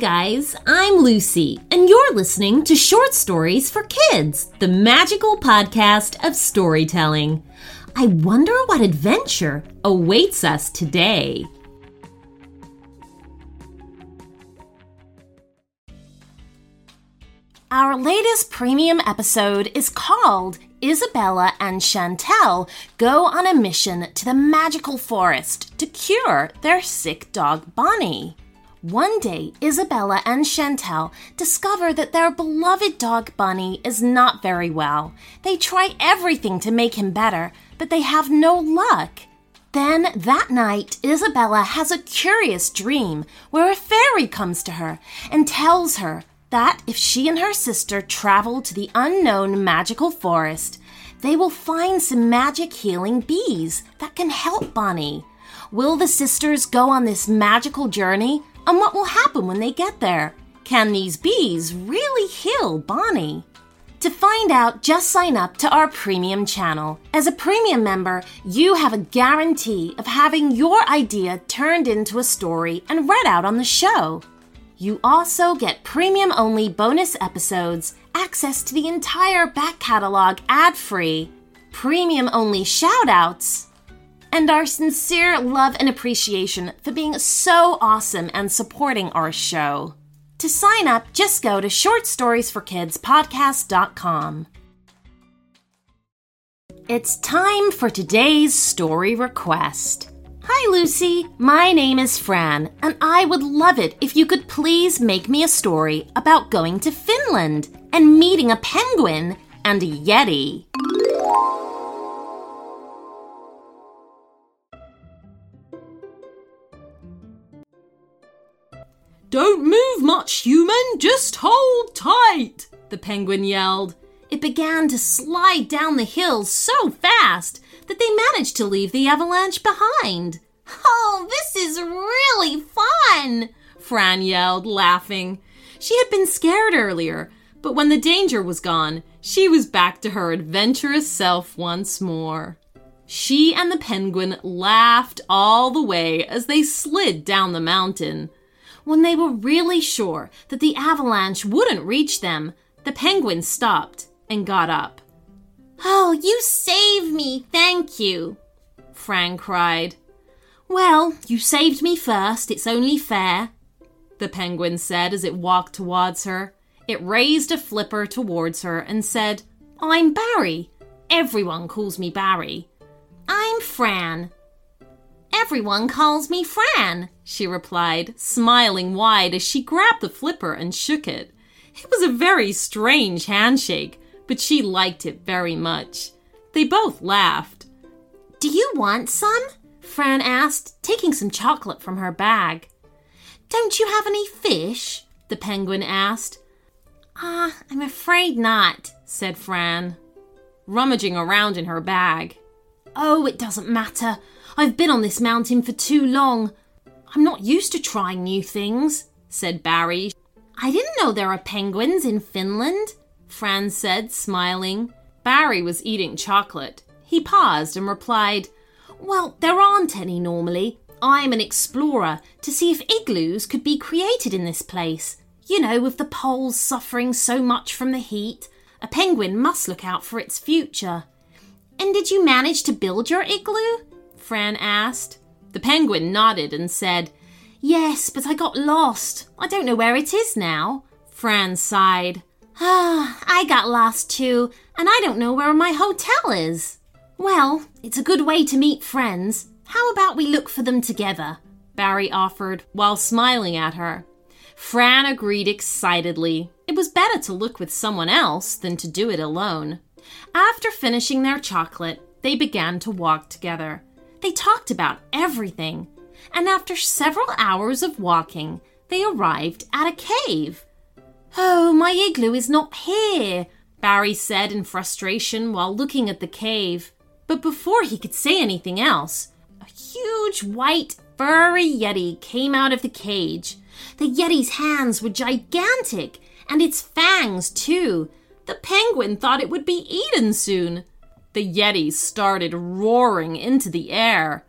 Guys, I'm Lucy, and you're listening to Short Stories for Kids, the magical podcast of storytelling. I wonder what adventure awaits us today. Our latest premium episode is called Isabella and Chantel Go on a Mission to the Magical Forest to Cure Their Sick Dog Bonnie. One day, Isabella and Chantel discover that their beloved dog Bunny is not very well. They try everything to make him better, but they have no luck. Then that night, Isabella has a curious dream where a fairy comes to her and tells her that if she and her sister travel to the unknown magical forest, they will find some magic healing bees that can help Bunny. Will the sisters go on this magical journey? And what will happen when they get there? Can these bees really heal Bonnie? To find out, just sign up to our premium channel. As a premium member, you have a guarantee of having your idea turned into a story and read out on the show. You also get premium only bonus episodes, access to the entire back catalog ad free, premium only shoutouts, and our sincere love and appreciation for being so awesome and supporting our show. To sign up, just go to shortstoriesforkidspodcast.com. It's time for today's story request. Hi, Lucy. My name is Fran, and I would love it if you could please make me a story about going to Finland and meeting a penguin and a yeti. Don't move much, human, just hold tight, the penguin yelled. It began to slide down the hill so fast that they managed to leave the avalanche behind. Oh, this is really fun, Fran yelled, laughing. She had been scared earlier, but when the danger was gone, she was back to her adventurous self once more. She and the penguin laughed all the way as they slid down the mountain. When they were really sure that the avalanche wouldn't reach them, the penguin stopped and got up. Oh, you saved me, thank you, Fran cried. Well, you saved me first, it's only fair, the penguin said as it walked towards her. It raised a flipper towards her and said, I'm Barry. Everyone calls me Barry. I'm Fran. Everyone calls me Fran, she replied, smiling wide as she grabbed the flipper and shook it. It was a very strange handshake, but she liked it very much. They both laughed. Do you want some? Fran asked, taking some chocolate from her bag. Don't you have any fish? the penguin asked. Ah, I'm afraid not, said Fran, rummaging around in her bag. Oh, it doesn't matter. I've been on this mountain for too long. I'm not used to trying new things, said Barry. I didn't know there are penguins in Finland, Fran said, smiling. Barry was eating chocolate. He paused and replied, Well, there aren't any normally. I'm an explorer to see if igloos could be created in this place. You know, with the poles suffering so much from the heat, a penguin must look out for its future. And did you manage to build your igloo? Fran asked. The penguin nodded and said, Yes, but I got lost. I don't know where it is now. Fran sighed. Ah, I got lost too, and I don't know where my hotel is. Well, it's a good way to meet friends. How about we look for them together? Barry offered while smiling at her. Fran agreed excitedly. It was better to look with someone else than to do it alone. After finishing their chocolate, they began to walk together. They talked about everything. And after several hours of walking, they arrived at a cave. Oh, my igloo is not here, Barry said in frustration while looking at the cave. But before he could say anything else, a huge white furry yeti came out of the cage. The yeti's hands were gigantic, and its fangs, too. The penguin thought it would be eaten soon. The Yeti started roaring into the air.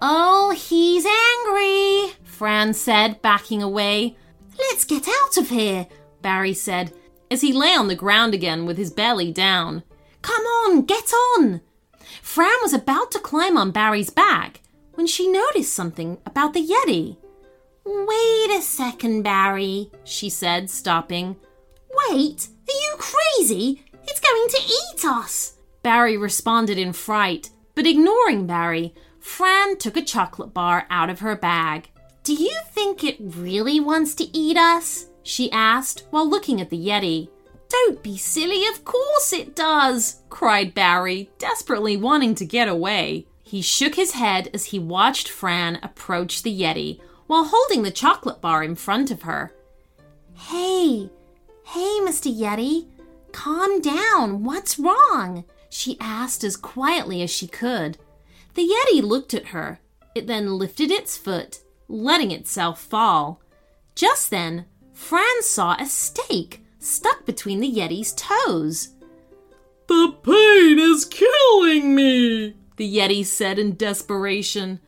Oh, he's angry, Fran said, backing away. Let's get out of here, Barry said as he lay on the ground again with his belly down. Come on, get on! Fran was about to climb on Barry's back when she noticed something about the Yeti. Wait a second, Barry, she said, stopping. Wait, are you crazy? It's going to eat us! Barry responded in fright, but ignoring Barry, Fran took a chocolate bar out of her bag. Do you think it really wants to eat us? she asked while looking at the Yeti. Don't be silly, of course it does, cried Barry, desperately wanting to get away. He shook his head as he watched Fran approach the Yeti while holding the chocolate bar in front of her. Hey, hey, Mr. Yeti, calm down. What's wrong? She asked as quietly as she could. The Yeti looked at her. It then lifted its foot, letting itself fall. Just then, Fran saw a stake stuck between the Yeti's toes. The pain is killing me, the Yeti said in desperation.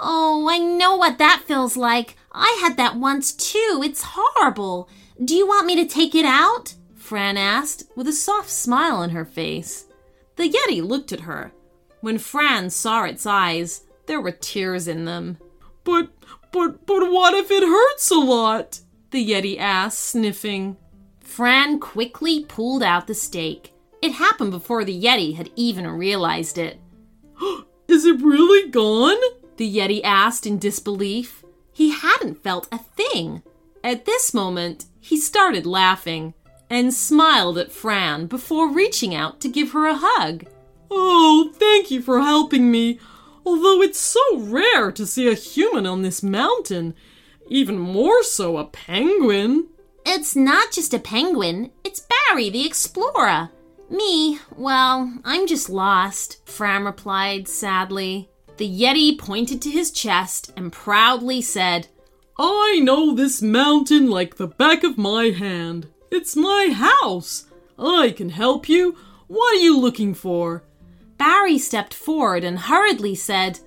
Oh, I know what that feels like. I had that once too. It's horrible. Do you want me to take it out? Fran asked, with a soft smile on her face. The Yeti looked at her. When Fran saw its eyes, there were tears in them. But, but, but what if it hurts a lot? The Yeti asked, sniffing. Fran quickly pulled out the stake. It happened before the Yeti had even realized it. Is it really gone? The Yeti asked in disbelief. He hadn't felt a thing. At this moment, he started laughing and smiled at Fran before reaching out to give her a hug. Oh, thank you for helping me. Although it's so rare to see a human on this mountain, even more so a penguin. It's not just a penguin, it's Barry the explorer. Me, well, I'm just lost, Fran replied sadly. The Yeti pointed to his chest and proudly said, I know this mountain like the back of my hand. It's my house. I can help you. What are you looking for? Barry stepped forward and hurriedly said,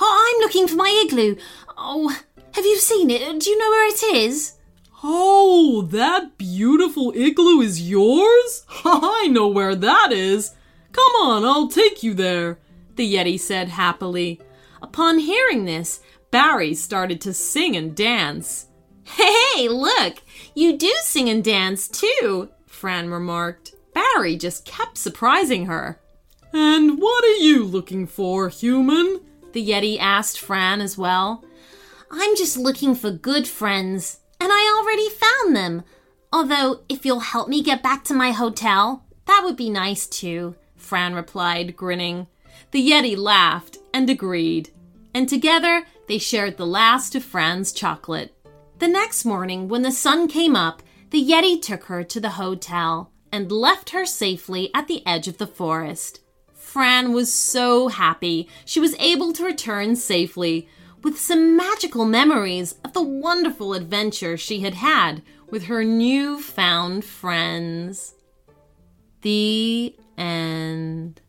Oh, I'm looking for my igloo. Oh, have you seen it? Do you know where it is? Oh, that beautiful igloo is yours? I know where that is. Come on, I'll take you there, the Yeti said happily. Upon hearing this, Barry started to sing and dance. Hey, look, you do sing and dance too, Fran remarked. Barry just kept surprising her. And what are you looking for, human? The Yeti asked Fran as well. I'm just looking for good friends, and I already found them. Although, if you'll help me get back to my hotel, that would be nice too, Fran replied, grinning. The Yeti laughed and agreed, and together they shared the last of Fran's chocolate. The next morning, when the sun came up, the Yeti took her to the hotel and left her safely at the edge of the forest. Fran was so happy she was able to return safely with some magical memories of the wonderful adventure she had had with her new found friends. The end.